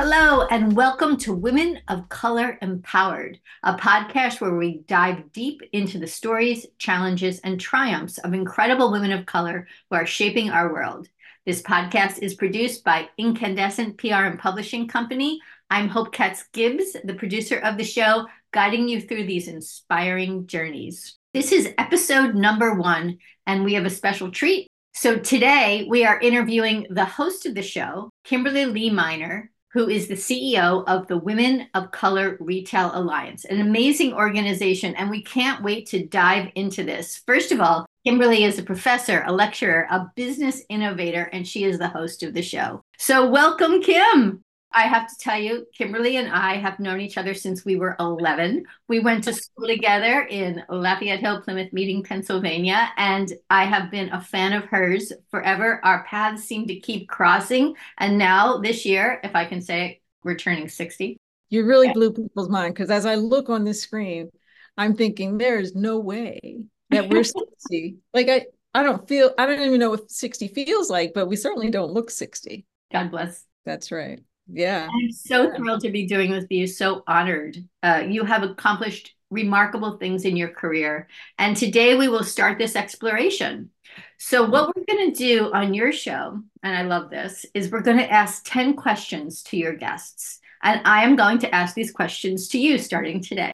Hello, and welcome to Women of Color Empowered, a podcast where we dive deep into the stories, challenges, and triumphs of incredible women of color who are shaping our world. This podcast is produced by Inkandescent PR and Publishing Company. I'm Hope Katz Gibbs, the producer of the show, guiding you through these inspiring journeys. This is episode number one, and we have a special treat. So today we are interviewing the host of the show, Kimberly Lee Minor, who is the CEO of the Women of Color Retail Alliance, an amazing organization. And we can't wait to dive into this. First of all, Kimberly is a professor, a lecturer, a business innovator, and she is the host of the show. So, welcome, Kim. I have to tell you, Kimberly and I have known each other since we were 11. We went to school together in Lafayette Hill, Plymouth Meeting, Pennsylvania, and I have been a fan of hers forever. Our paths seem to keep crossing. And now, this year, if I can say we're turning 60. You really blew people's mind because as I look on this screen, I'm thinking there's no way that we're 60. like, I, I don't feel, I don't even know what 60 feels like, but we certainly don't look 60. God bless. That's right. Yeah. I'm so thrilled to be doing this with you. So honored. Uh, you have accomplished remarkable things in your career. And today we will start this exploration. So, what we're going to do on your show, and I love this, is we're going to ask 10 questions to your guests. And I am going to ask these questions to you starting today.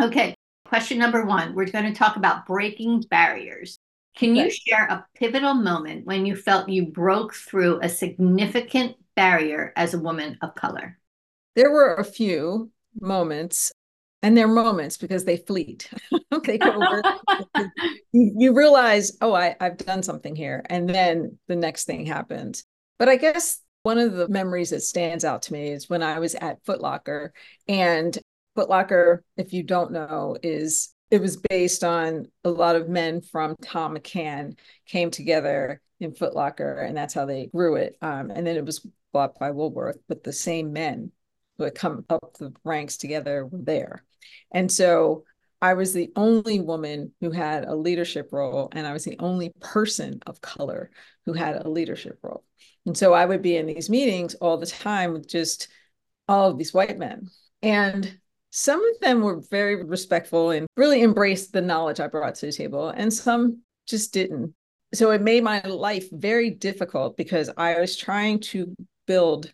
Okay. Question number one we're going to talk about breaking barriers. Can you share a pivotal moment when you felt you broke through a significant barrier as a woman of color? There were a few moments, and they're moments because they fleet. they go over. you, you realize, oh, I, I've done something here. And then the next thing happens. But I guess one of the memories that stands out to me is when I was at Footlocker. And Footlocker, if you don't know, is it was based on a lot of men from Thom McAn came together in Footlocker, and that's how they grew it. Um, and then it was bought by Woolworth, but the same men who had come up the ranks together were there. And so I was the only woman who had a leadership role, and I was the only person of color who had a leadership role. And so I would be in these meetings all the time with just all of these white men. And some of them were very respectful and really embraced the knowledge I brought to the table, and some just didn't. So it made my life very difficult because I was trying to build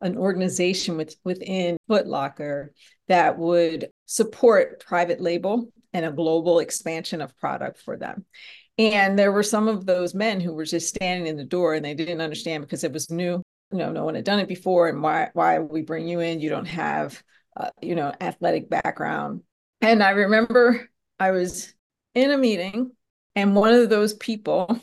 an organization with, within Footlocker that would support private label and a global expansion of product for them. And there were some of those men who were just standing in the door and they didn't understand because it was new. You know, no one had done it before. And why, why we bring you in? You don't have, uh, you know, athletic background. And I remember I was in a meeting and one of those people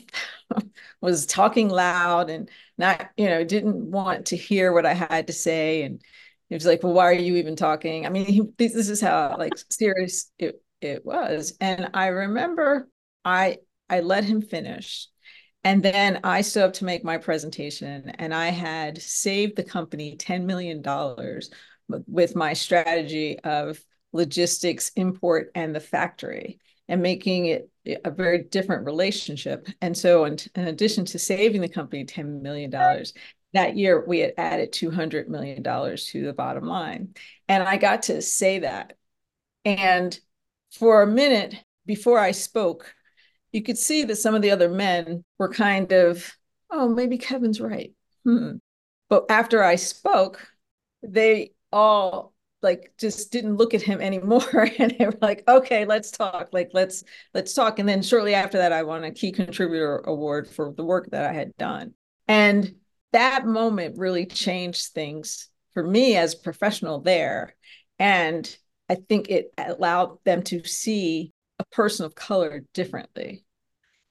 was talking loud and not you know didn't want to hear what i had to say. And he was like well why are you even talking? I mean he, this is how like serious it, it was. And i remember i i let him finish. And then i stood up to make my presentation and i had saved the company $10 million with my strategy of logistics import and the factory and making it a very different relationship. And so, in, in addition to saving the company $10 million, that year we had added $200 million to the bottom line. And I got to say that. And for a minute before I spoke, you could see that some of the other men were kind of, oh, maybe Kevin's right. Hmm. But after I spoke, they all like just didn't look at him anymore and they were like okay let's talk like let's let's talk. And then shortly after that i won a key contributor award for the work that i had done. And that moment really changed things for me as a professional there. And i think it allowed them to see a person of color differently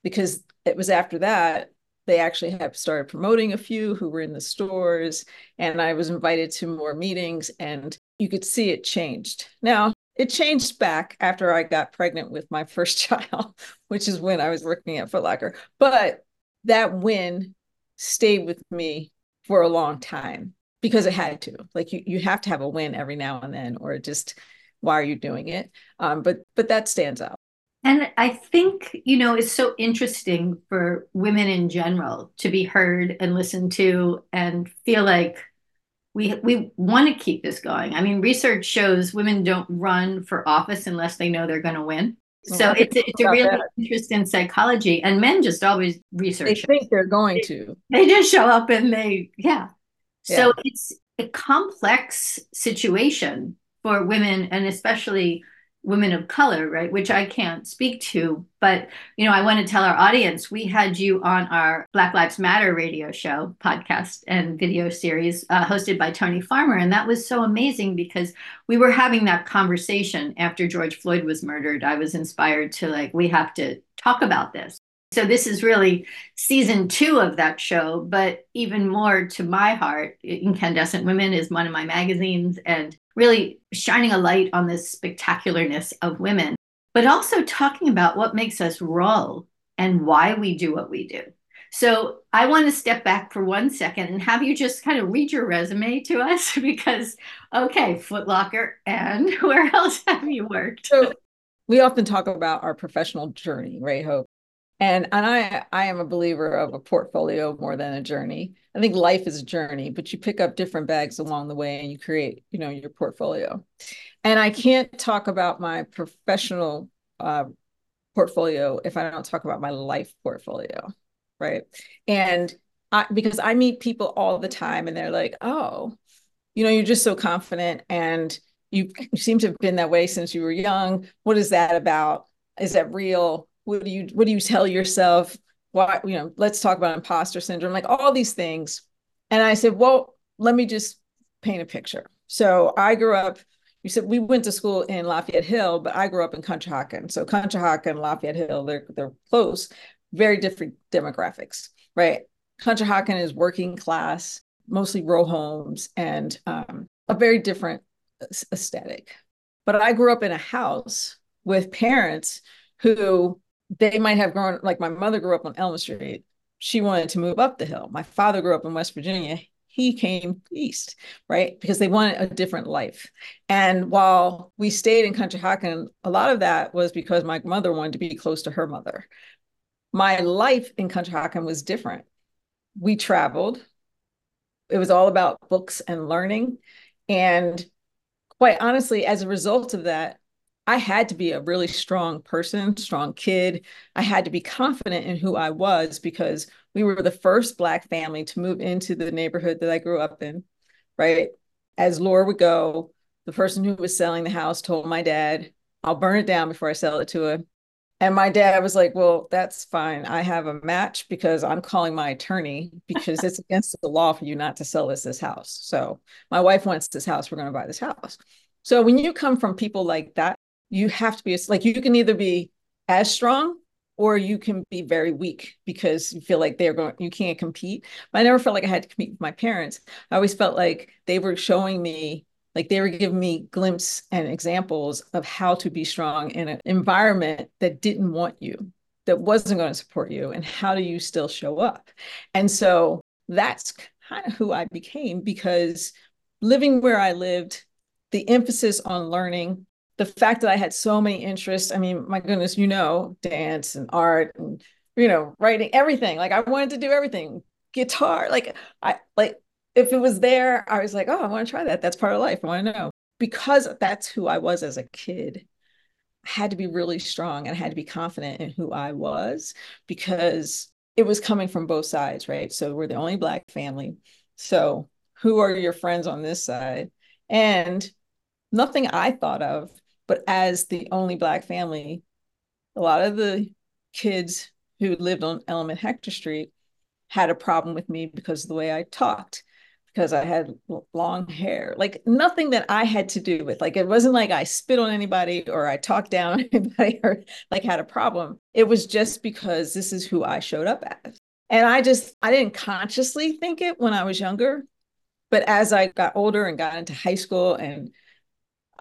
because it was after that they actually have started promoting a few who were in the stores and i was invited to more meetings and you could see it changed. Now it changed back after i got pregnant with my first child which is when i was working at Footlocker but that win stayed with me for a long time because it had to. Like you, you have to have a win every now and then or just why are you doing it? Um, but but that stands out and I think, you know, it's so interesting for women in general to be heard and listened to and feel like we we want to keep this going. I mean, research shows women don't run for office unless they know they're going to win. So it's a, it's a real that. interest in psychology, and men just always research. They think they're going to. They just show up and they yeah. yeah. So it's a complex situation for women, and especially women of color, right? Which I can't speak to, but you know, I want to tell our audience we had you on our Black Lives Matter radio show, podcast, and video series uh, hosted by Tony Farmer, and that was so amazing because we were having that conversation after George Floyd was murdered. I was inspired to like, we have to talk about this. So this is really season two of that show, but even more to my heart, Inkandescent Women is one of my magazines, and really shining a light on this spectacularness of women, but also talking about what makes us roll and why we do what we do. So I want to step back for one second and have you just kind of read your resume to us because, okay, Footlocker, and where else have you worked? So we often talk about our professional journey, right, Hope? And and I I am a believer of a portfolio more than a journey. I think life is a journey, but you pick up different bags along the way and you create, you know, your portfolio. And I can't talk about my professional uh, portfolio if I don't talk about my life portfolio, right? And I, because I meet people all the time and they're like, "Oh, you know, you're just so confident and you, you seem to have been that way since you were young. What is that about? Is that real?" What do you what do you tell yourself? Why you know let's talk about imposter syndrome like all these things. And i said well let me just paint a picture. So i grew up you said we went to school in lafayette hill but i grew up in conshohocken. So conshohocken and lafayette hill they're they're close very different demographics right? Conshohocken is working class mostly row homes and um, a very different aesthetic. But i grew up in a house with parents who they might have grown like my mother grew up on Elm Street. She wanted to move up the hill. My father grew up in West Virginia. He came east, right? Because they wanted a different life. And while we stayed in Country Conshohocken, a lot of that was because my mother wanted to be close to her mother. My life in Country Conshohocken was different. We traveled. It was all about books and learning. And quite honestly, as a result of that, I had to be a really strong person, strong kid. I had to be confident in who I was because we were the first Black family to move into the neighborhood that I grew up in, right? As Laura would go, the person who was selling the house told my dad, I'll burn it down before I sell it to him. And my dad was like, Well, that's fine. I have a match because I'm calling my attorney because it's against the law for you not to sell us this house. So my wife wants this house. We're going to buy this house. So when you come from people like that, you have to be like you can either be as strong or you can be very weak because you feel like they're going you can't compete. But i never felt like i had to compete with my parents. I always felt like they were showing me like they were giving me glimpses and examples of how to be strong in an environment that didn't want you that wasn't going to support you and how do you still show up? And so that's kind of who i became because living where i lived the emphasis on learning the fact that I had so many interests, I mean, my goodness, you know, dance and art and you know, writing, everything. Like I wanted to do everything. Guitar, like I like if it was there, I was like, oh, I want to try that. That's part of life. I want to know. Because that's who I was as a kid. I had to be really strong and I had to be confident in who I was because it was coming from both sides, right? So we're the only black family. So who are your friends on this side? And nothing I thought of but as the only Black family, a lot of the kids who lived on Element Hector Street had a problem with me because of the way I talked, because I had long hair, like nothing that I had to do with. Like it wasn't like I spit on anybody or I talked down anybody or like had a problem. It was just because this is who I showed up as. And I just, I didn't consciously think it when I was younger. But as I got older and got into high school and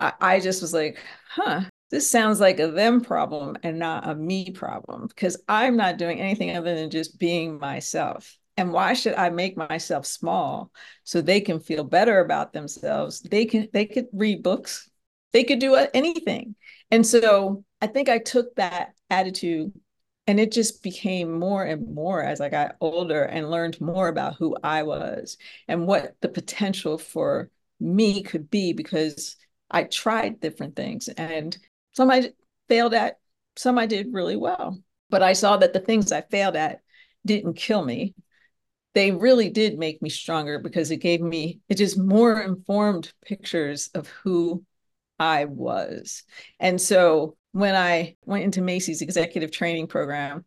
I, I just was like, huh, this sounds like a them problem and not a me problem because I'm not doing anything other than just being myself. And why should I make myself small so they can feel better about themselves? They can they could read books. They could do anything. And so I think I took that attitude And it just became more and more as I got older and learned more about who I was and what the potential for me could be because I tried different things and some I failed at, some I did really well. But I saw that the things I failed at didn't kill me. They really did make me stronger because it gave me it just more informed pictures of who I was. And so when I went into Macy's executive training program,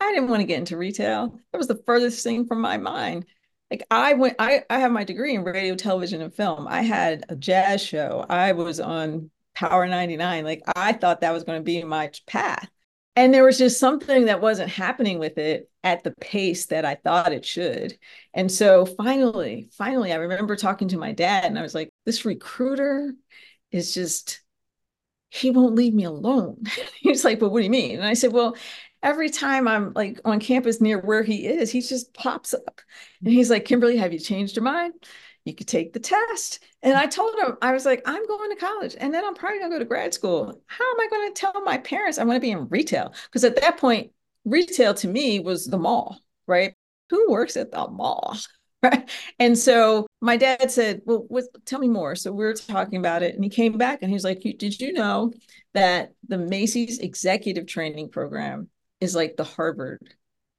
I didn't want to get into retail. That was the furthest thing from my mind. Like I went, I, I have my degree in radio, television, and film. I had a jazz show. I was on Power 99. Like I thought that was going to be my path. And there was just something that wasn't happening with it at the pace that I thought it should. And so finally, finally, I remember talking to my dad and I was like, this recruiter is just he won't leave me alone. He's like, but what do you mean? And I said, well, every time I'm like on campus near where he is, he just pops up. And mm-hmm. he's like, Kimberly, have you changed your mind? You could take the test. And I told him, I was like, I'm going to college and then I'm probably going to go to grad school. How am I going to tell my parents I'm going to be in retail? Because at that point, retail to me was the mall, right? Who works at the mall? Right. And so my dad said, Well, what, tell me more. So we were talking about it. And he came back and he's like, Did you know that the Macy's executive training program is like the Harvard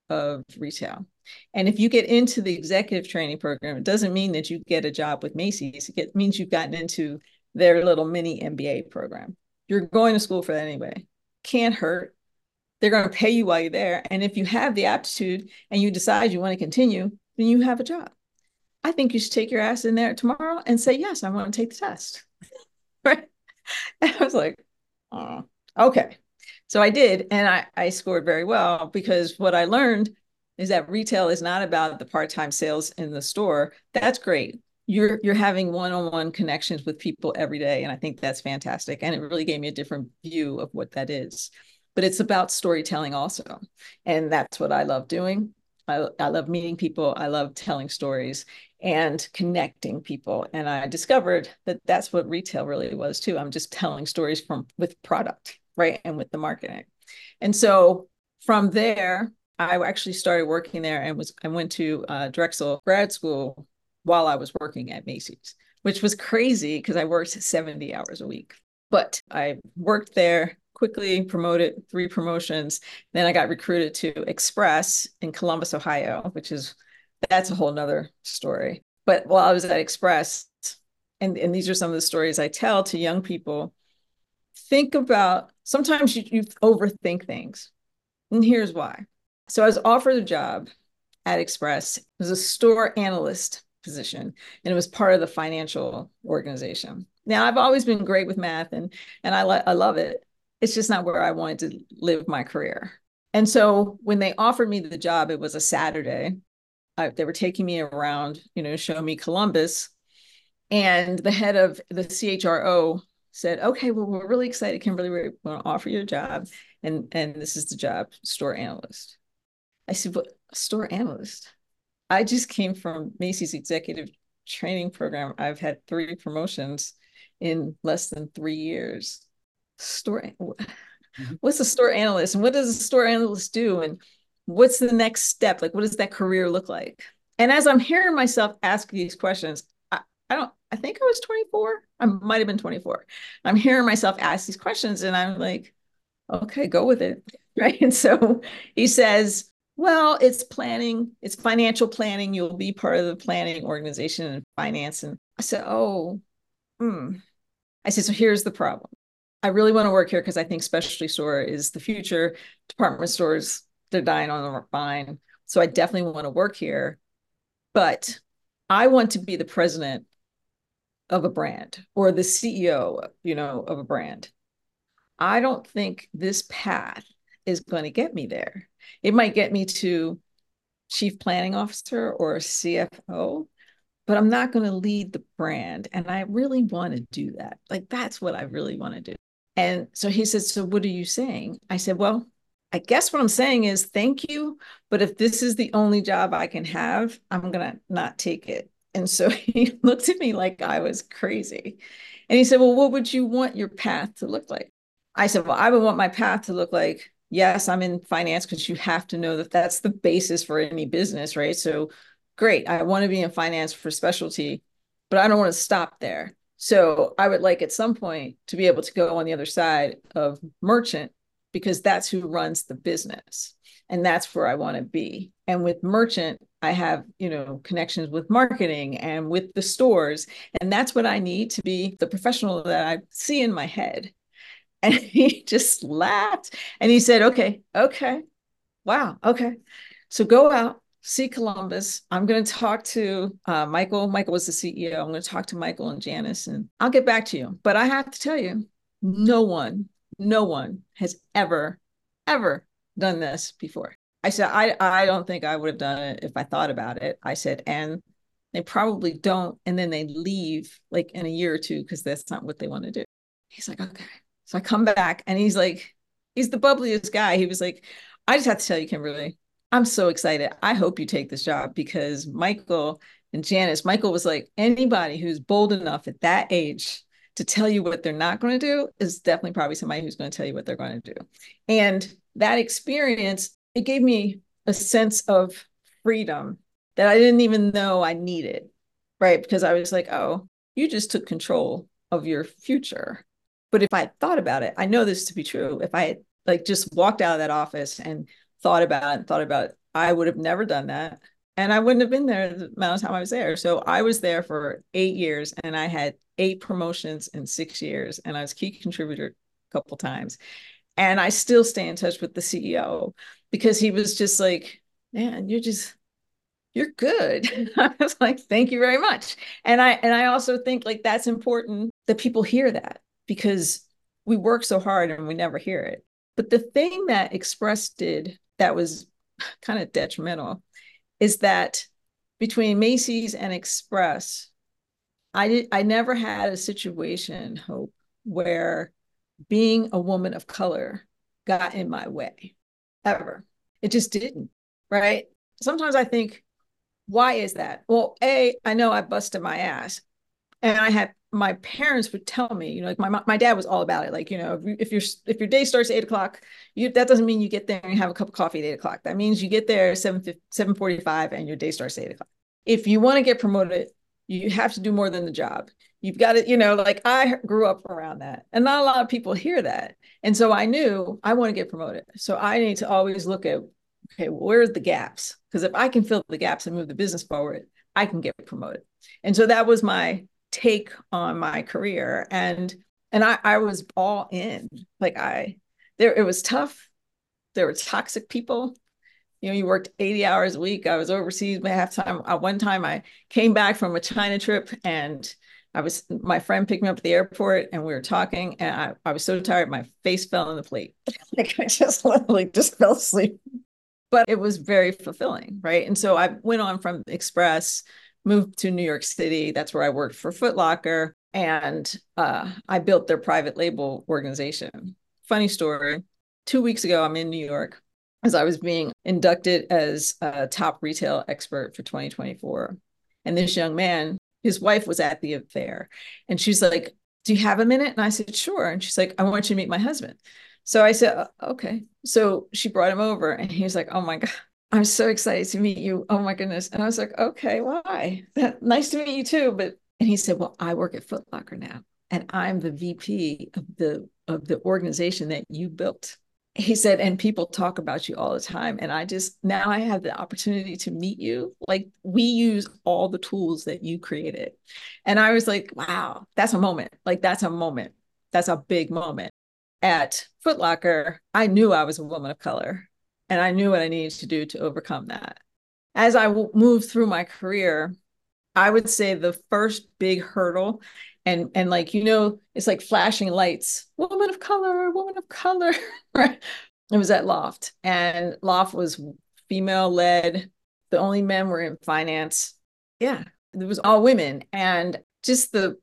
of retail? And if you get into the executive training program, it doesn't mean that you get a job with Macy's. It means you've gotten into their little mini MBA program. You're going to school for that anyway. Can't hurt. They're going to pay you while you're there. And if you have the aptitude and you decide you want to continue, then you have a job. I think you should take your ass in there tomorrow and say, yes, I want to take the test. right. And I was like, oh, okay. So I did. And I, I scored very well because what I learned is that retail is not about the part-time sales in the store. That's great. You're you're having one-on-one connections with people every day. And I think that's fantastic. And it really gave me a different view of what that is. But it's about storytelling also. And that's what I love doing. I, I love meeting people. I love telling stories and connecting people. And I discovered that that's what retail really was too. I'm just telling stories from with product, right? And with the marketing. And so from there, I actually started working there and was I went to uh, Drexel grad school while I was working at Macy's, which was crazy because I worked 70 hours a week. But I worked there quickly promoted three promotions. Then I got recruited to Express in Columbus, Ohio, which is that's a whole nother story. But while I was at Express, and, and these are some of the stories I tell to young people, think about sometimes you, you overthink things. And here's why. So I was offered a job at Express. It was a store analyst position, and it was part of the financial organization. Now I've always been great with math and and I, I love it it's just not where I wanted to live my career. And so when they offered me the job, it was a Saturday. I, they were taking me around, you know, show me Columbus. And the head of the CHRO said, okay, well, we're really excited, Kimberly, we're going to offer you a job. And, and this is the job, store analyst. I said, but store analyst? I just came from Macy's executive training program. I've had three promotions in less than three years store mm-hmm. what's a store analyst and what does a store analyst do and what's the next step like what does that career look like and as i'm hearing myself ask these questions i, don't i think i was 24 i might have been 24 i'm hearing myself ask these questions and i'm like okay go with it. Right? And so he says well it's planning it's financial planning. You'll be part of the planning organization and finance. And i said oh hmm. I said so here's the problem. I really want to work here because I think specialty store is the future. Department stores, they're dying on the vine. So I definitely want to work here. But I want to be the president of a brand or the CEO, you know, of a brand. I don't think this path is going to get me there. It might get me to chief planning officer or CFO, but I'm not going to lead the brand. And I really want to do that. Like, that's what I really want to do. And so he said, So what are you saying? I said, Well, I guess what I'm saying is thank you. But if this is the only job I can have, I'm going to not take it. And so he looked at me like I was crazy. And he said, Well, what would you want your path to look like? I said, Well, I would want my path to look like yes, I'm in finance because you have to know that that's the basis for any business, right? So great, I want to be in finance for specialty, but I don't want to stop there. So I would like at some point to be able to go on the other side of merchant because that's who runs the business and that's where I want to be. And with merchant, I have, you know, connections with marketing and with the stores and that's what I need to be the professional that I see in my head. And he just laughed and he said, "Okay, okay. Wow, okay. So go out see Columbus. I'm going to talk to uh, Michael. Michael was the CEO. I'm going to talk to Michael and Janice, and I'll get back to you. But I have to tell you, no one, no one has ever, ever done this before. I said, I, I don't think I would have done it if I thought about it. I said, and they probably don't. And then they leave like in a year or two because that's not what they want to do. He's like, okay. So I come back and he's like, he's the bubbliest guy. He was like, I just have to tell you, Kimberly, I'm so excited. I hope you take this job because Michael and Janice, Michael was like, anybody who's bold enough at that age to tell you what they're not going to do is definitely probably somebody who's going to tell you what they're going to do. And that experience, it gave me a sense of freedom that I didn't even know I needed, right? Because I was like, oh, you just took control of your future. But if I thought about it, I know this to be true. If I had like just walked out of that office and thought about it, thought about it. I would have never done that. And I wouldn't have been there the amount of time I was there. So I was there for eight years and I had eight promotions in six years. And I was key contributor a couple times. And I still stay in touch with the CEO because he was just like, man, you're just you're good. I was like, thank you very much. And I and I also think like that's important that people hear that because we work so hard and we never hear it. But the thing that Express did that was kind of detrimental is that between Macy's and Express, I did I never had a situation, Hope, where being a woman of color got in my way. Ever. It just didn't. Right. Sometimes I think, why is that? Well, A, I know I busted my ass. And I had my parents would tell me, you know, like my my dad was all about it. Like, you know, if, your if your day starts at eight o'clock, you that doesn't mean you get there and have a cup of coffee at eight o'clock. That means you get there seven seven forty five and your day starts at eight o'clock. If you want to get promoted, you have to do more than the job. You've got to, you know, like I grew up around that, and not a lot of people hear that. And so I knew I want to get promoted. So I need to always look at, okay, where's the gaps? Because if I can fill the gaps and move the business forward, I can get promoted. And so that was my take on my career and and I, I was all in like i there it was tough there were toxic people you know you worked 80 hours a week i was overseas half time at one time i came back from a china trip and i was my friend picked me up at the airport and we were talking and i, I was so tired my face fell on the plate like i just literally just fell asleep but it was very fulfilling right and so i went on from express moved to New York City. That's where I worked for Foot Locker. And uh, I built their private label organization. Funny story. Two weeks ago, I'm in New York as I was being inducted as a top retail expert for 2024. And this young man, his wife was at the affair. And she's like, Do you have a minute? And I said, Sure. And she's like, I want you to meet my husband. So I said, Okay. So she brought him over and he's like, Oh my God, I'm so excited to meet you. Oh my goodness. And I was like, okay, why? That, nice to meet you too. But and he said, Well, I work at Footlocker now. And I'm the VP of the of the organization that you built. He said, and people talk about you all the time. And I just now I have the opportunity to meet you. Like we use all the tools that you created. And I was like, wow, that's a moment. Like that's a moment. That's a big moment. At Foot Locker, I knew I was a woman of color and I knew what I needed to do to overcome that. As I w- moved through my career, I would say the first big hurdle, and and like you know, it's like flashing lights. Woman of color, woman of color. right? It was at Loft, and Loft was female led. The only men were in finance. Yeah, it was all women, and just the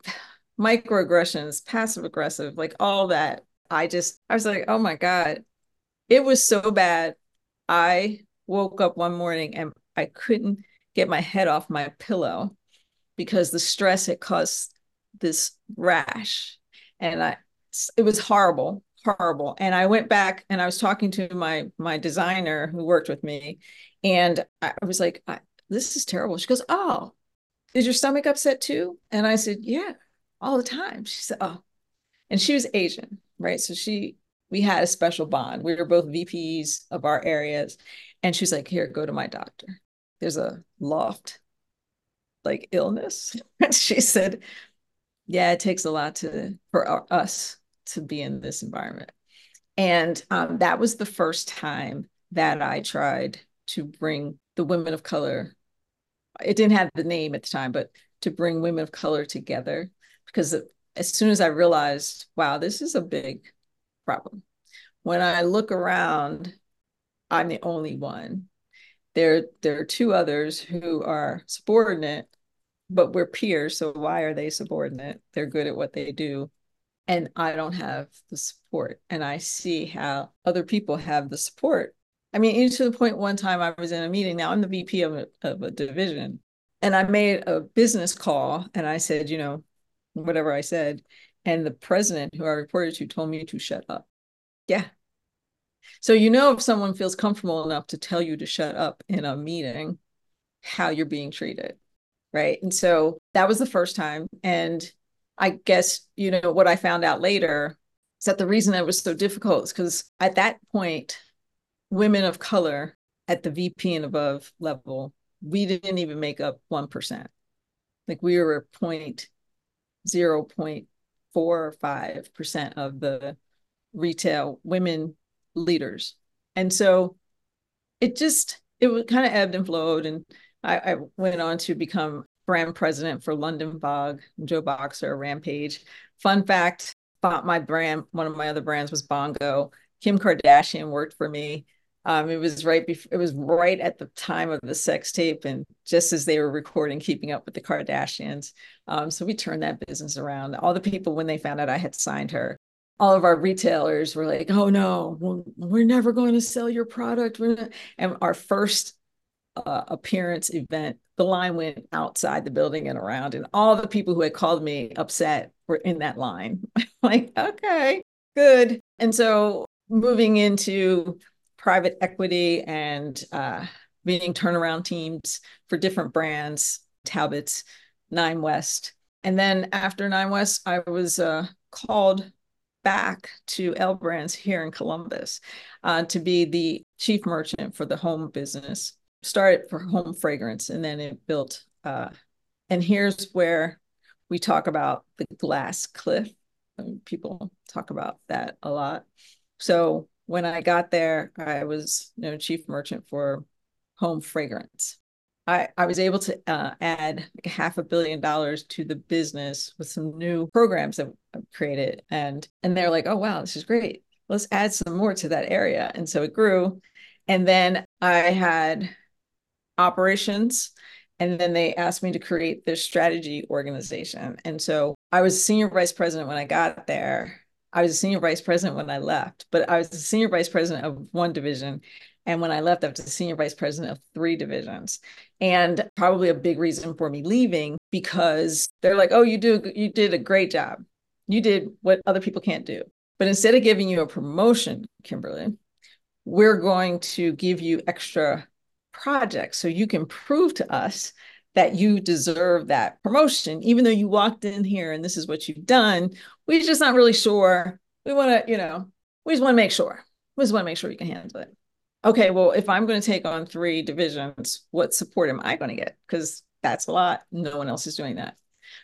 microaggressions, passive aggressive, like all that. I just, I was like, oh my God, it was so bad I woke up one morning and I couldn't get my head off my pillow because the stress had caused this rash. And I it was horrible, horrible. And I went back and I was talking to my my designer who worked with me, and I was like, "This is terrible." She goes, "Oh, is your stomach upset too?" And I said, "Yeah, all the time." She said, "Oh," and she was Asian, right? So she we had a special bond. We were both VPs of our areas, and she's like, "Here, go to my doctor. There's a loft like illness." she said, "Yeah, it takes a lot to for us to be in this environment. And um, that was the first time that I tried to bring the women of color. It didn't have the name at the time, but to bring women of color together because as soon as I realized, wow, this is a big problem. When I look around, I'm the only one. There, there are two others who are subordinate, but we're peers. So why are they subordinate? They're good at what they do and I don't have the support. And I see how other people have the support. I mean, even to the point one time I was in a meeting, now I'm the VP of a, of a division, and I made a business call and I said, you know, whatever I said. And the president who I reported to told me to shut up. Yeah. So, you know, if someone feels comfortable enough to tell you to shut up in a meeting, how you're being treated. Right. And so that was the first time. And I guess, you know, what I found out later is that the reason that was so difficult is because at that point, women of color at the VP and above level, we didn't even make up 1%. Like we were point zero point four five percent of the retail women leaders. And so it just, it was kind of ebbed and flowed. And I, I went on to become brand president for London Fog, Joe Boxer, Rampage. Fun fact, bought my brand, one of my other brands was Bongo. Kim Kardashian worked for me. Um, it was right before it was right at the time of the sex tape and just as they were recording keeping up with the kardashians um, so we turned that business around all the people when they found out i had signed her all of our retailers were like oh no we're never going to sell your product and our first uh, appearance event, the line went outside the building and around, and all the people who had called me upset were in that line. like, okay, good. And so moving into private equity and uh, being turnaround teams for different brands, Talbot's, Nine West. And then after Nine West, I was uh, called back to L Brands here in Columbus uh, to be the chief merchant for the home business started for home fragrance and then it built uh, and here's where we talk about the glass cliff people talk about that a lot. So when i got there i was you know chief merchant for home fragrance. I i was able to uh, add like half a billion dollars to the business with some new programs that I've created and and they're like oh wow this is great. Let's add some more to that area. And so it grew and then i had operations. And then they asked me to create their strategy organization. And so I was senior vice president when I got there. I was a senior vice president when I left, but I was the senior vice president of one division. And when I left, I was the senior vice president of three divisions. And probably a big reason for me leaving because they're like, oh, you do you did a great job. You did what other people can't do. But instead of giving you a promotion, Kimberly, we're going to give you extra project. So you can prove to us that you deserve that promotion. Even though you walked in here and this is what you've done we're just not really sure. We want to you know we just want to make sure. We just want to make sure you can handle it. Okay well if i'm going to take on three divisions what support am i going to get? Because that's a lot. No one else is doing that.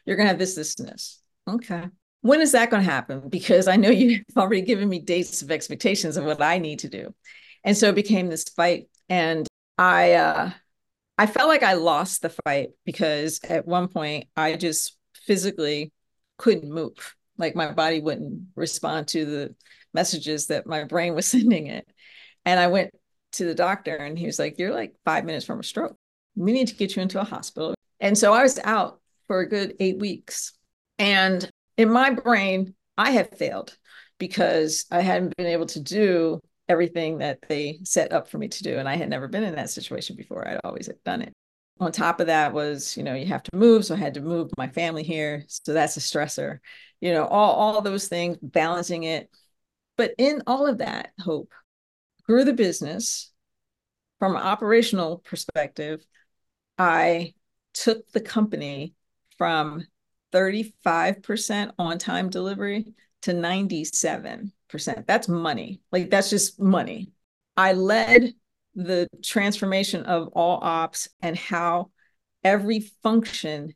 You're going to have this this and this. Okay. When is that going to happen? Because i know you've already given me dates of expectations of what i need to do. And so it became this fight and I uh I felt like I lost the fight because at one point I just physically couldn't move. Like my body wouldn't respond to the messages that my brain was sending it. And I went to the doctor and he was like, You're like five minutes from a stroke. We need to get you into a hospital. And so I was out for a good eight weeks. And in my brain, I had failed because I hadn't been able to do everything that they set up for me to do. And I had never been in that situation before. I'd always done it. On top of that was, you know, you have to move. So I had to move my family here. So that's a stressor. You know, all, all those things, balancing it. But in all of that, Hope grew the business from an operational perspective. I took the company from 35% on time delivery to 97%. That's money. Like, that's just money. I led the transformation of all ops and how every function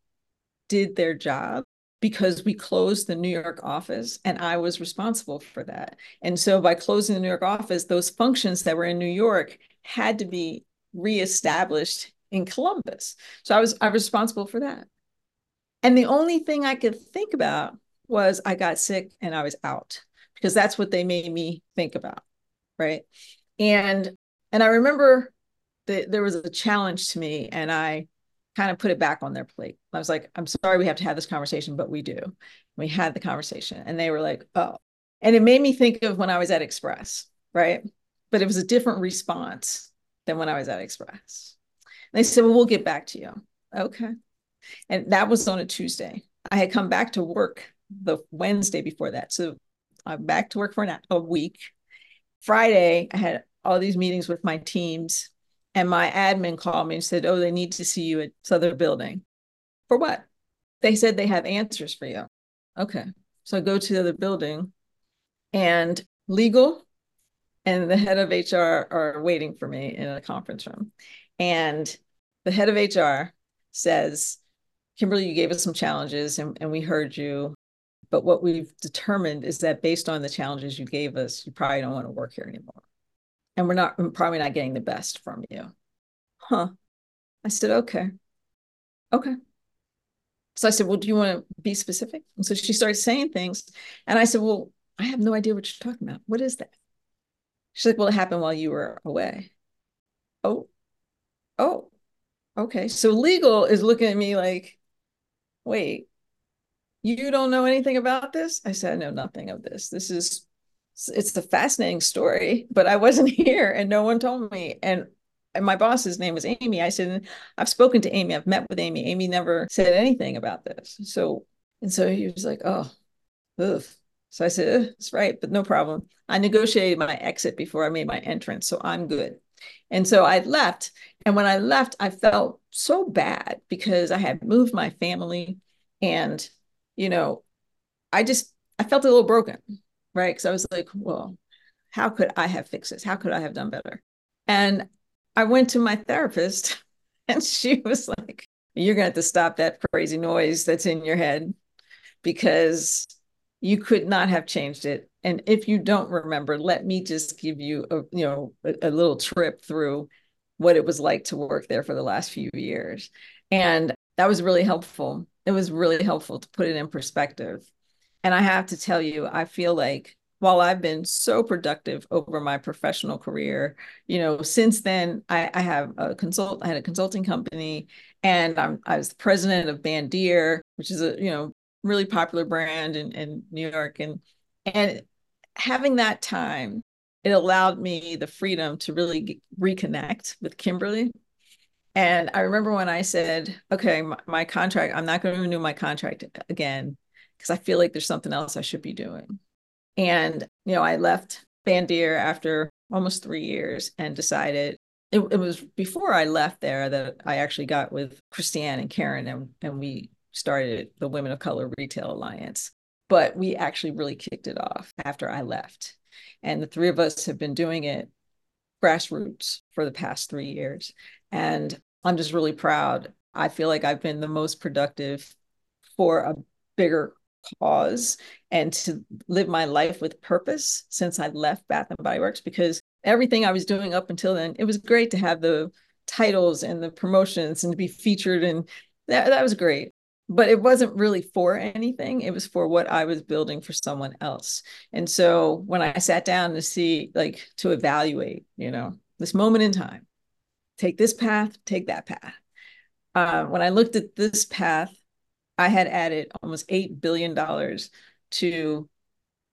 did their job because we closed the New York office and I was responsible for that. And so by closing the New York office, those functions that were in New York had to be reestablished in Columbus. So I was I was responsible for that. And the only thing I could think about was I got sick and I was out because that's what they made me think about, right? And and I remember that there was a challenge to me and I kind of put it back on their plate. I was like, I'm sorry we have to have this conversation, but we do. We had the conversation and they were like, oh. And it made me think of when I was at Express, right? But it was a different response than when I was at Express. And they said, well, we'll get back to you. Okay. And that was on a Tuesday. I had come back to work the Wednesday before that. So I'm back to work for an, a week. Friday, I had all these meetings with my teams and my admin called me and said, Oh, they need to see you at Southern Building. For what? They said they have answers for you. Okay. So I go to the other building and legal and the head of HR are waiting for me in a conference room. And the head of HR says, Kimberly, you gave us some challenges and, and we heard you. But what we've determined is that based on the challenges you gave us, you probably don't want to work here anymore and we're not we're probably not getting the best from you. Huh. I said, okay. Okay. So I said, well, do you want to be specific? And so she started saying things. And I said, well, I have no idea what you're talking about. What is that? She's like, well, it happened while you were away. Oh, oh, okay. So legal is looking at me like, wait, you don't know anything about this? I said, I know nothing of this. This is it's a fascinating story, but I wasn't here and no one told me. And, and my boss's name was Amy. I said, I've spoken to Amy. I've met with Amy. Amy never said anything about this. So, and so he was like, oh, ugh. So I said, that's right, but no problem. I negotiated my exit before I made my entrance. So I'm good. And so I left. And when I left, I felt so bad because I had moved my family and, you know, I just, I felt a little broken right? Because I was like, well, how could I have fixed this? How could I have done better? And I went to my therapist, and she was like, you're going to have to stop that crazy noise that's in your head because you could not have changed it. And if you don't remember, let me just give you a you know a, a little trip through what it was like to work there for the last few years. And that was really helpful. It was really helpful to put it in perspective and I have to tell you, I feel like while I've been so productive over my professional career, you know, since then I, I have a consult, I had a consulting company and I'm, I was the president of Bandier, which is a, you know, really popular brand in, in New York. And, and having that time, it allowed me the freedom to really reconnect with Kimberly. And I remember when I said, okay, my, my contract, I'm not going to renew my contract again because I feel like there's something else I should be doing. And, you know, I left Bandier after almost three years and decided it, it was before I left there that I actually got with Christiane and Karen and, and we started the Women of Color Retail Alliance. But we actually really kicked it off after I left. And the three of us have been doing it grassroots for the past three years. And I'm just really proud. I feel like I've been the most productive for a bigger cause and to live my life with purpose since I left Bath and Body Works because everything I was doing up until then, it was great to have the titles and the promotions and to be featured and that, that was great. But it wasn't really for anything. It was for what I was building for someone else. And so when I sat down to see, like, to evaluate, you know, this moment in time, take this path, take that path. Uh, when I looked at this path, I had added almost $8 billion to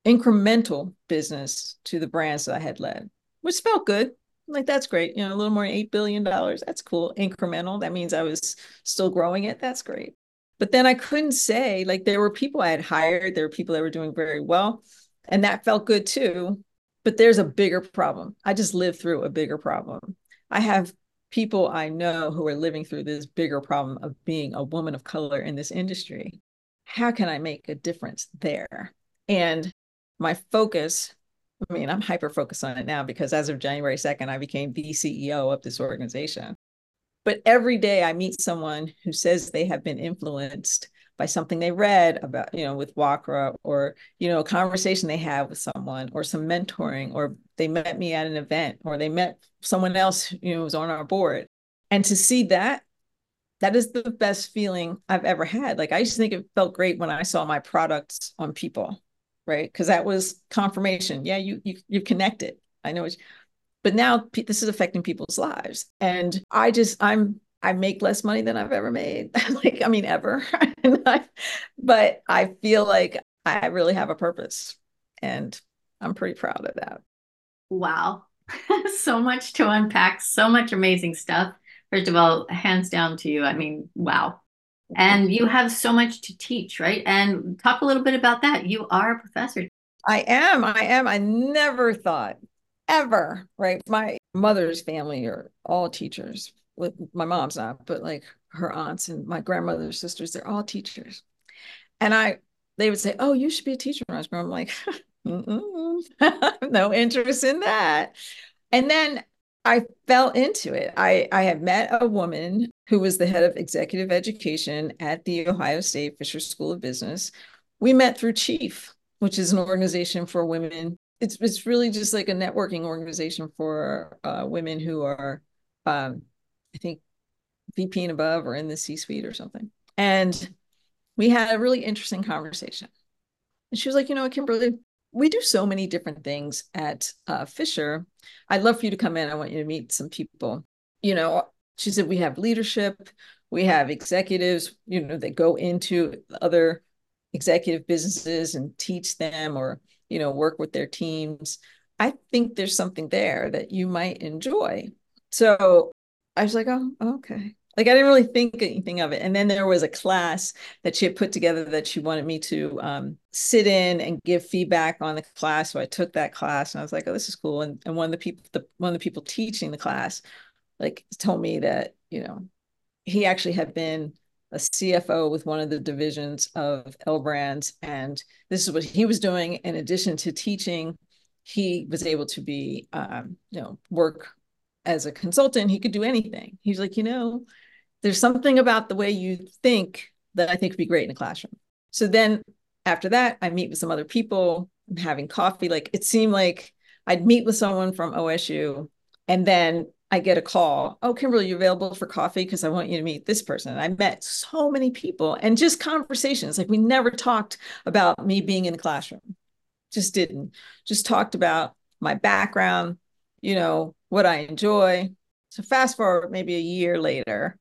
incremental business to the brands that I had led, which felt good. Like, that's great. You know, a little more than $8 billion. That's cool. Incremental. That means I was still growing it. That's great. But then I couldn't say, like, there were people I had hired, there were people that were doing very well. And that felt good too. But there's a bigger problem. I just lived through a bigger problem. I have people I know who are living through this bigger problem of being a woman of color in this industry. How can I make a difference there? And my focus, I mean, I'm hyper focused on it now because as of January 2nd, I became the CEO of this organization. But every day I meet someone who says they have been influenced by something they read about, you know, with WOCRA or, you know, a conversation they have with someone or some mentoring or they met me at an event or they met someone else, you know, was on our board. And to see that, that is the best feeling I've ever had. Like I used to think it felt great when I saw my products on people, right? Because that was confirmation. Yeah, you you you connected. I know it's but now this is affecting people's lives. And I just I'm I make less money than I've ever made. like, I mean, ever. but I feel like I really have a purpose and I'm pretty proud of that. Wow. so much to unpack, so much amazing stuff. First of all, hands down to you. I mean, wow. And you have so much to teach, right? And talk a little bit about that. You are a professor. I am. I am. I never thought ever, right? My mother's family are all teachers with my mom's not, but like her aunts and my grandmother's sisters, they're all teachers. And I, they would say, "Oh, you should be a teacher." And I'm like, no interest in that. And then I fell into it. I I had met a woman who was the head of executive education at the Ohio State Fisher School of Business. We met through Chief, which is an organization for women. It's it's really just like a networking organization for uh, women who are um, I think VP and above or in the C suite or something. And we had a really interesting conversation. And she was like, you know, Kimberly, we do so many different things at uh, Fisher. I'd love for you to come in. I want you to meet some people. You know, she said, we have leadership, we have executives, you know, that go into other executive businesses and teach them or, you know, work with their teams. I think there's something there that you might enjoy. So I was like, oh, okay. Like I didn't really think anything of it. And then there was a class that she had put together that she wanted me to um, sit in and give feedback on the class. So I took that class and I was like, oh, this is cool. And, and one of the people, the, one of the people teaching the class, like told me that, you know, he actually had been a CFO with one of the divisions of L Brands. And this is what he was doing. In addition to teaching, he was able to be, um, you know, work as a consultant, he could do anything. He's like, you know, there's something about the way you think that I think would be great in a classroom. So then after that, I meet with some other people, I'm having coffee. Like it seemed like I'd meet with someone from OSU and then I get a call. Oh, Kimberly, you available for coffee? Because I want you to meet this person. And I met so many people and just conversations. Like we never talked about me being in the classroom. Just didn't. Just talked about my background, you know, what I enjoy. So fast forward maybe a year later,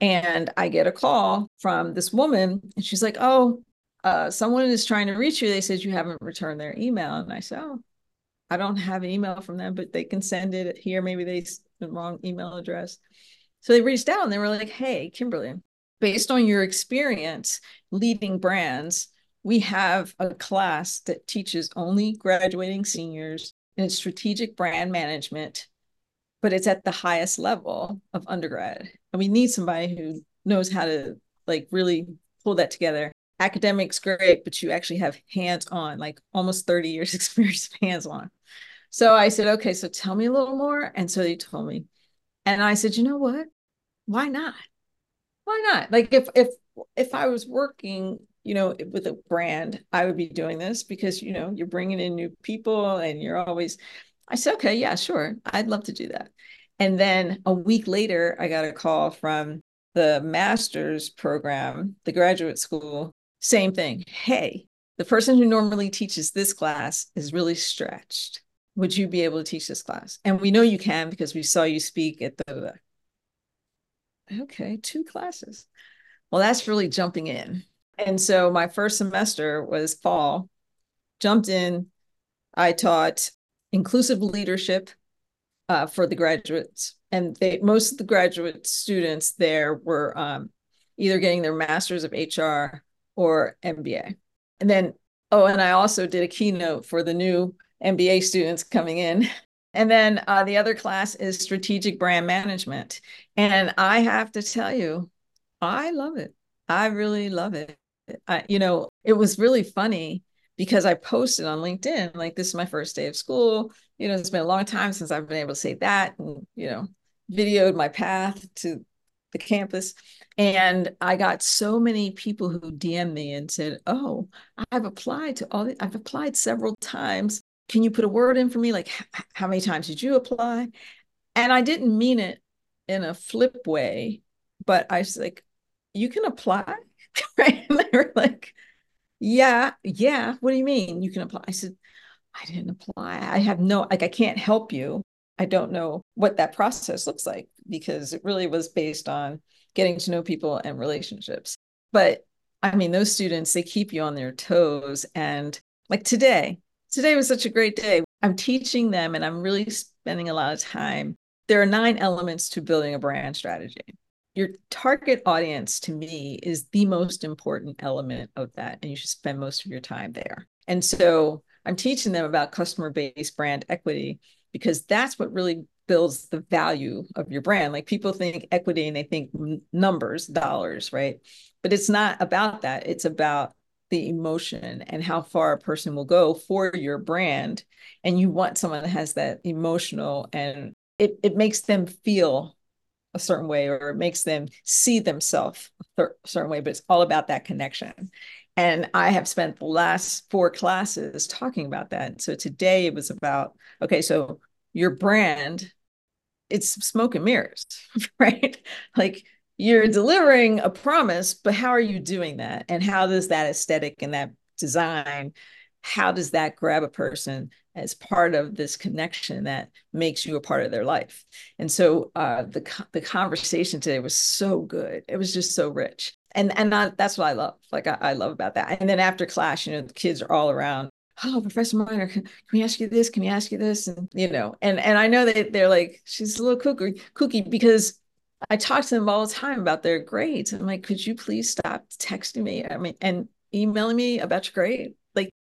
and I get a call from this woman, and she's like, "Oh, uh, someone is trying to reach you. They said you haven't returned their email." And I said, "Oh, I don't have an email from them, but they can send it here. Maybe they the wrong email address." So they reached out and they were like, "Hey, Kimberly, based on your experience leading brands." We have a class that teaches only graduating seniors in strategic brand management but it's at the highest level of undergrad. And we need somebody who knows how to like really pull that together. Academics great, but you actually have hands on, like almost 30 years experience hands on. So I said, okay, so tell me a little more. And so they told me. And I said, you know what? Why not? Why not? Like if if if I was working, you know, with a brand, I would be doing this because you know you're bringing in new people and you're always I said, okay, yeah, sure. I'd love to do that. And then a week later, I got a call from the master's program, the graduate school, same thing. Hey, the person who normally teaches this class is really stretched. Would you be able to teach this class? And we know you can because we saw you speak at the. Okay, two classes. Well, that's really jumping in. And so my first semester was fall, jumped in. I taught inclusive leadership uh, for the graduates. And they most of the graduate students there were um, either getting their masters of HR or MBA. And then Oh, and I also did a keynote for the new MBA students coming in. And then uh, the other class is strategic brand management. And I have to tell you, I love it. I really love it. I, you know, it was really funny because I posted on LinkedIn, like, this is my first day of school. You know, it's been a long time since I've been able to say that and, you know, videoed my path to the campus. And I got so many people who DM me and said, Oh, I've applied to all, the, I've applied several times. Can you put a word in for me? Like, how many times did you apply? And I didn't mean it in a flip way, but I was like, You can apply. right. And they were like, Yeah, yeah. What do you mean you can apply? I said, I didn't apply. I have no, like, I can't help you. I don't know what that process looks like because it really was based on getting to know people and relationships. But I mean, those students, they keep you on their toes. And like today, today was such a great day. I'm teaching them and I'm really spending a lot of time. There are nine elements to building a brand strategy. Your target audience to me is the most important element of that. And you should spend most of your time there. And so I'm teaching them about customer based brand equity because that's what really builds the value of your brand. Like people think equity and they think numbers, dollars, right? But it's not about that. It's about the emotion and how far a person will go for your brand. And you want someone that has that emotional and it, it makes them feel a certain way or it makes them see themselves a certain way, but it's all about that connection. And I have spent the last four classes talking about that. And So today it was about okay, so your brand it's smoke and mirrors, right? Like you're delivering a promise, but how are you doing that? And how does that aesthetic and that design, how does that grab a person as part of this connection that makes you a part of their life? And so uh, the the conversation today was so good. It was just so rich. And and I, that's what I love. Like I, I love about that. And then after class, you know, the kids are all around oh professor Minor can, we ask you this can we ask you this and you know and and i know that they're like she's a little kooky kooky because i talk to them all the time about their grades i'm like could you please stop texting me i mean and emailing me about your grade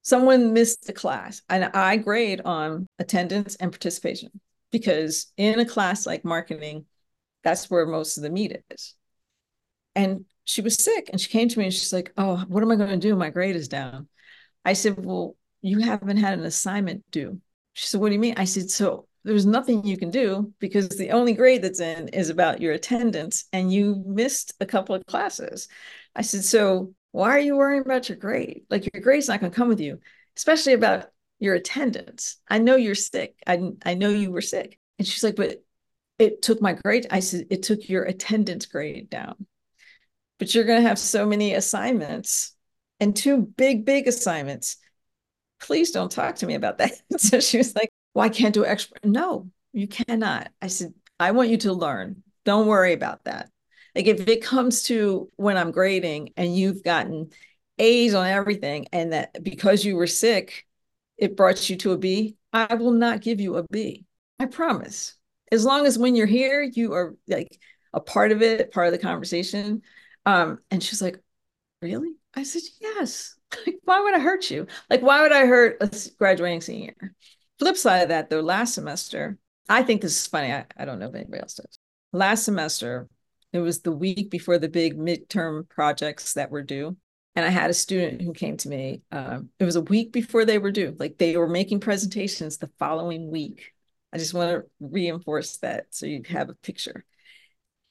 someone missed the class and i grade on attendance and participation because in a class like marketing that's where most of the meat is and she was sick and she came to me and she's like oh what am i going to do my grade is down i said well you haven't had an assignment due. She said, What do you mean? I said, So there's nothing you can do because the only grade that's in is about your attendance and you missed a couple of classes. I said, So why are you worrying about your grade? Like your grade's not going to come with you, especially about your attendance. I know you're sick. I, I know you were sick. And she's like, But it took my grade. I said, It took your attendance grade down. But you're going to have so many assignments and two big, big assignments please don't talk to me about that. so she was like, well, can't do extra. No, you cannot. I said, I want you to learn. Don't worry about that. Like if it comes to when I'm grading and you've gotten A's on everything and that because you were sick, it brought you to a B, I will not give you a B. I promise. As long as when you're here, you are like a part of it, part of the conversation. Um, and she's like, Really? I said, Yes. Like, why would I hurt you? Like, why would I hurt a graduating senior? Flip side of that, though, last semester, I think this is funny. I, I don't know if anybody else does. Last semester, it was the week before the big midterm projects that were due. And I had a student who came to me. Um, it was a week before they were due. Like they were making presentations the following week. I just want to reinforce that so you have a picture.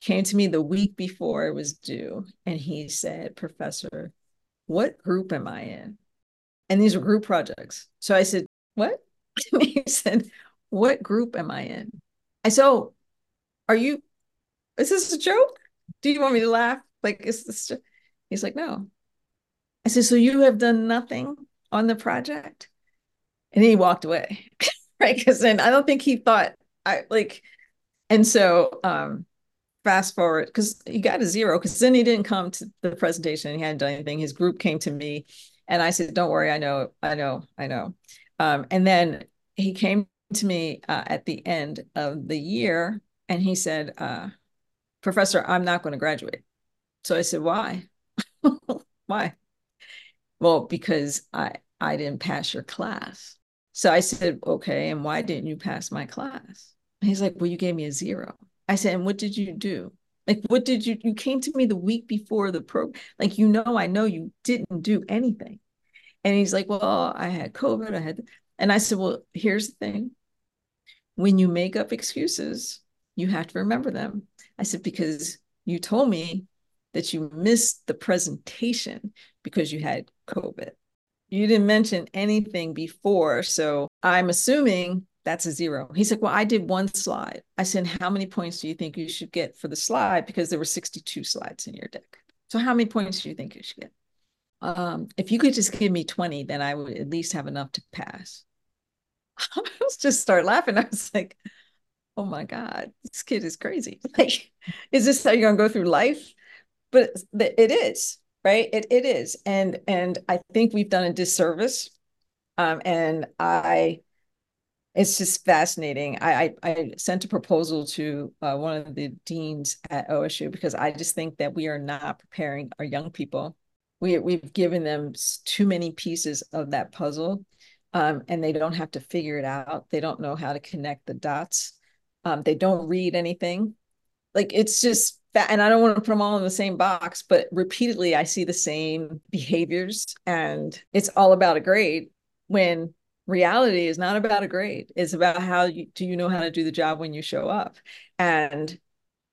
Came to me the week before it was due, and he said, Professor, what group am I in? And these were group projects. So I said, what? he said, what group am I in? I said, oh, are you, is this a joke? Do you want me to laugh? Like, is this, he's like, no. I said, so you have done nothing on the project? And he walked away, right? Because then I don't think he thought I like, and so um, fast forward because he got a zero because then he didn't come to the presentation and he hadn't done anything his group came to me and i said don't worry i know i know i know um, and then he came to me uh, at the end of the year and he said uh, professor i'm not going to graduate so i said why why well because i I didn't pass your class. So I said, okay, and why didn't you pass my class? And he's like, well, you gave me a zero. I said, and what did you do? Like, what did you, you came to me the week before the program. Like, you know, I know you didn't do anything. And he's like, well, I had COVID. I had, and I said, well, here's the thing. When you make up excuses, you have to remember them. I said, because you told me that you missed the presentation because you had COVID. You didn't mention anything before. So I'm assuming that's a zero. He said, Well, I did one slide. I said, How many points do you think you should get for the slide? Because there were 62 slides in your deck. So how many points do you think you should get? Um, if you could just give me 20, then I would at least have enough to pass. I was just start laughing. I was like, oh my God, this kid is crazy. Like, is this how you're gonna go through life? But it is, right? It it is. And and I think we've done a disservice. Um, and I it's just fascinating. I, I, I sent a proposal to uh, one of the deans at OSU because I just think that we are not preparing our young people. We we've given them too many pieces of that puzzle, um, and they don't have to figure it out. They don't know how to connect the dots. Um, they don't read anything. Like it's just that, and I don't want to put them all in the same box, but repeatedly I see the same behaviors, and it's all about a grade when reality is not about a grade. It's about how you do you know how to do the job when you show up? And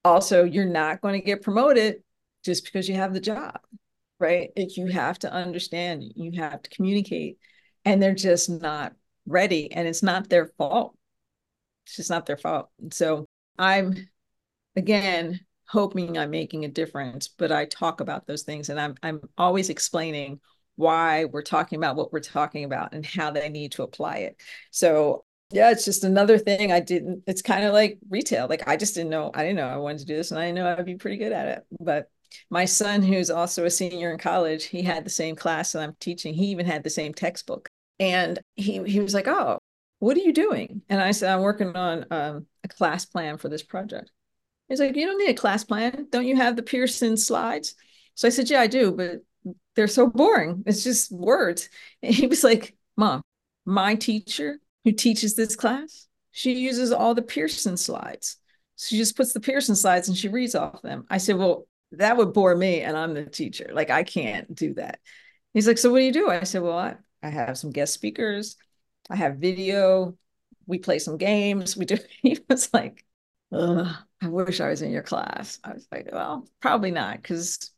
also you're not going to get promoted just because you have the job right? If you have to understand you have to communicate and they're just not ready and it's not their fault it's just not their fault so i'm again hoping i'm making a difference but i talk about those things and i'm i'm always explaining why we're talking about what we're talking about and how they need to apply it. So yeah, it's just another thing I didn't, it's kind of like retail. Like I just didn't know, I didn't know I wanted to do this and I know I'd be pretty good at it. But my son, who's also a senior in college, he had the same class that I'm teaching. He even had the same textbook. And he, he was like, Oh, what are you doing? And I said, I'm working on um, a class plan for this project. He's like, You don't need a class plan. Don't you have the Pearson slides? So I said, Yeah, I do, but they're so boring. It's just words. And he was like, Mom, my teacher who teaches this class, she uses all the Pearson slides. She just puts the Pearson slides and she reads off them. I said, Well, that would bore me, and I'm the teacher. Like, I can't do that. He's like, So what do you do? I said, Well, I, I have some guest speakers, I have video, we play some games. We do. He was like, Ugh, I wish I was in your class. I was like, Well, probably not, because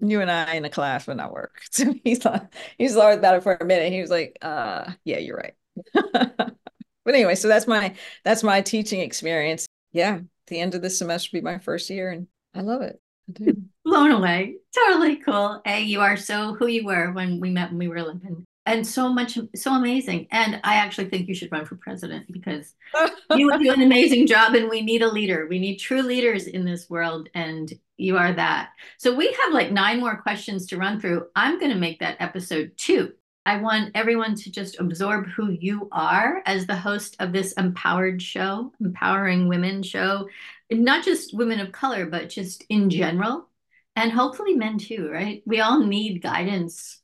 you and I in a class would not work. So he thought he thought about it for a minute. He was like, uh, yeah, you're right. but anyway, so that's my that's my teaching experience. Yeah, the end of this semester will be my first year and I love it. I Blown away. Totally cool. Hey, you are so who you were when we met when we were living and so much so amazing. And i actually think you should run for president because you do an amazing job and we need a leader. We need true leaders in this world and you are that. So we have like nine more questions to run through. I'm going to make that episode two. I want everyone to just absorb who you are as the host of this empowered show empowering women show not just women of color but just in general and hopefully men too right? We all need guidance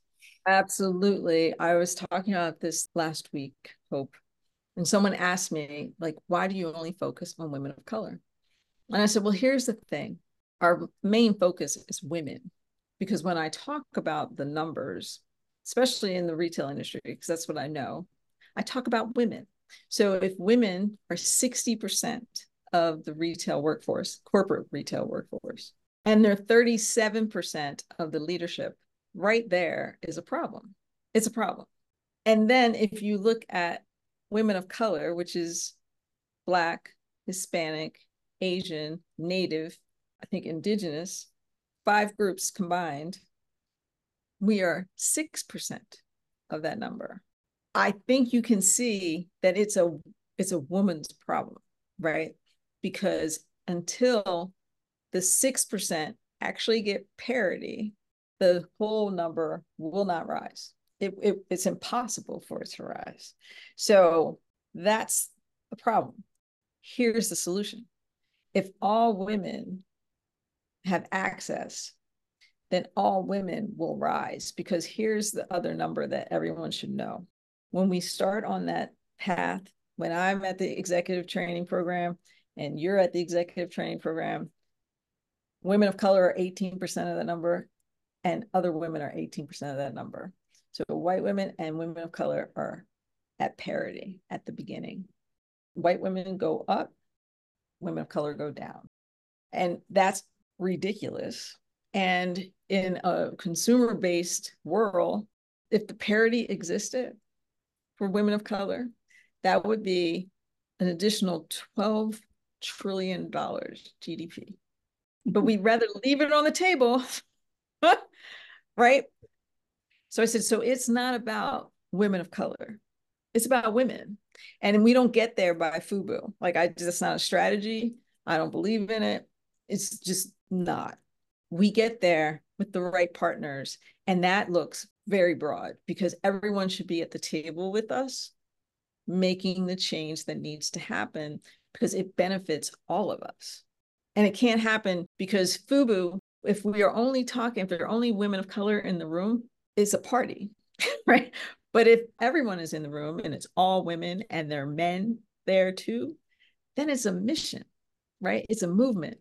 Absolutely. I was talking about this last week, Hope, and someone asked me, like, why do you only focus on women of color? And I said, well, here's the thing our main focus is women. Because when I talk about the numbers, especially in the retail industry, because that's what I know, I talk about women. So if women are 60% of the retail workforce, corporate retail workforce, and they're 37% of the leadership right there is a problem. It's a problem. And then if you look at women of color, which is Black, Hispanic, Asian, Native, I think Indigenous, five groups combined, we are 6% of that number. I think you can see that it's a it's a woman's problem, right? Because until the 6% actually get parity the whole number will not rise. It, it, it's impossible for it to rise. So that's the problem. Here's the solution. If all women have access then all women will rise. Because here's the other number that everyone should know. When we start on that path, when I'm at the executive training program and you're at the executive training program, women of color are 18% of the number and other women are 18% of that number. So white women and women of color are at parity at the beginning. White women go up, women of color go down. And that's ridiculous. And in a consumer based world, if the parity existed for women of color, that would be an additional 12 trillion dollars GDP. But hmm. we'd rather leave it on the table, right? So I said, so it's not about women of color. It's about women. And we don't get there by FUBU. Like I that's not a strategy. I don't believe in it. It's just not. We get there with the right partners. And that looks very broad because everyone should be at the table with us making the change that needs to happen because it benefits all of us. And it can't happen because FUBU, if we are only talking, if there are only women of color in the room, it's a party, right? But if everyone is in the room and it's all women and there are men there too, then it's a mission, right? It's a movement.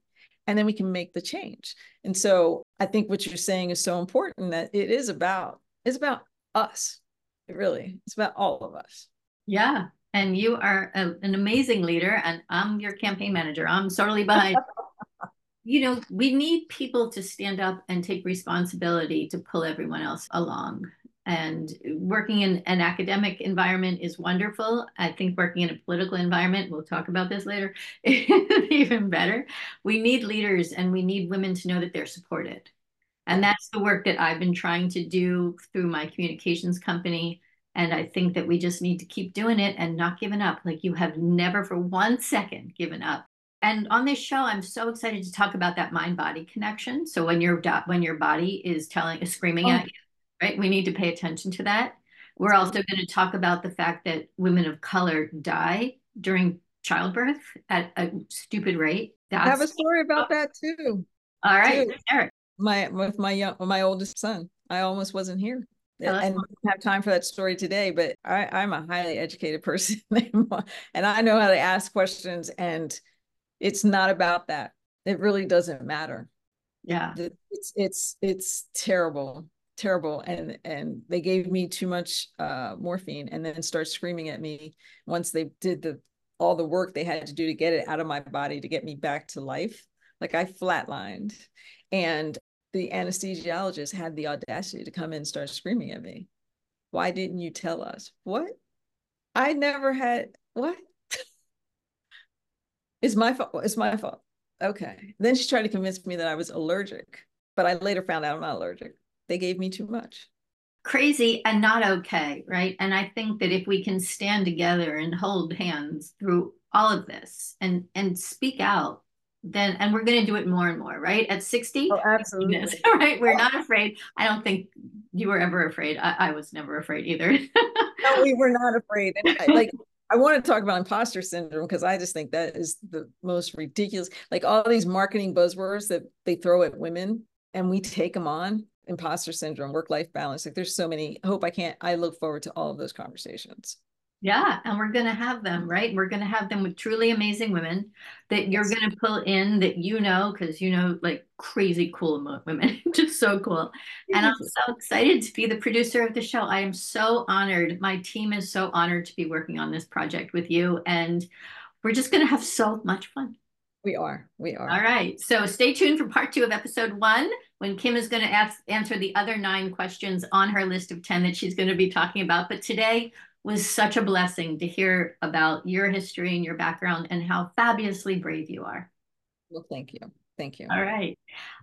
And then we can make the change. And so I think what you're saying is so important that it is about, it's about us. It really, it's about all of us. Yeah. And you are a, an amazing leader, and I'm your campaign manager. I'm sorely behind. you know, we need people to stand up and take responsibility to pull everyone else along. And working in an academic environment is wonderful. I think working in a political environment, we'll talk about this later, even better. We need leaders and we need women to know that they're supported. And that's the work that I've been trying to do through my communications company and I think that we just need to keep doing it and not giving up. Like you have never for one second given up. And on this show, I'm so excited to talk about that mind body connection. So when your when your body is telling is screaming oh. at you, right? We need to pay attention to that. We're also going to talk about the fact that women of color die during childbirth at a stupid rate. That's, I have a story about that too. All right, too. My with my young my oldest son. I almost wasn't here and we don't have time for that story today, but I, I'm a highly educated person and I know how to ask questions and it's not about that. It really doesn't matter. Yeah. It's it's it's terrible, terrible. And and they gave me too much uh morphine and then start screaming at me once they did the all the work they had to do to get it out of my body to get me back to life. Like I flatlined. And the anesthesiologist had the audacity to come in and start screaming at me. Why didn't you tell us? What? I never had what? It's my fault. It's my fault. Okay. Then she tried to convince me that I was allergic, but I later found out I'm not allergic. They gave me too much. Crazy and not okay, right? And I think that if we can stand together and hold hands through all of this and and speak out then and we're going to do it more and more right at 60 oh, absolutely right we're not afraid i don't think you were ever afraid i, I was never afraid either no we were not afraid and like i want to talk about imposter syndrome because i just think that is the most ridiculous like all these marketing buzzwords that they throw at women and we take them on imposter syndrome work life balance like there's so many hope i can't i look forward to all of those conversations yeah, and we're going to have them, right? We're going to have them with truly amazing women that you're going to pull in that you know, because you know, like crazy cool women, just so cool. And I'm so excited to be the producer of the show. I am so honored. My team is so honored to be working on this project with you. And we're just going to have so much fun. We are. We are. All right. So stay tuned for part two of episode one when Kim is going to ask, answer the other nine questions on her list of 10 that she's going to be talking about. But today, was such a blessing to hear about your history and your background and how fabulously brave you are. Well, thank you. Thank you. All right.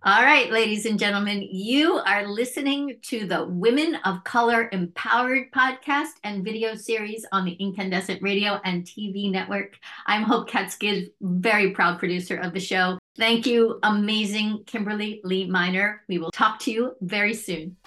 All right, ladies and gentlemen, you are listening to the Women of Color Empowered podcast and video series on the Inkandescent Radio and TV network. I'm Hope Katz Gibbs, very proud producer of the show. Thank you, amazing Kimberly Lee Minor. We will talk to you very soon.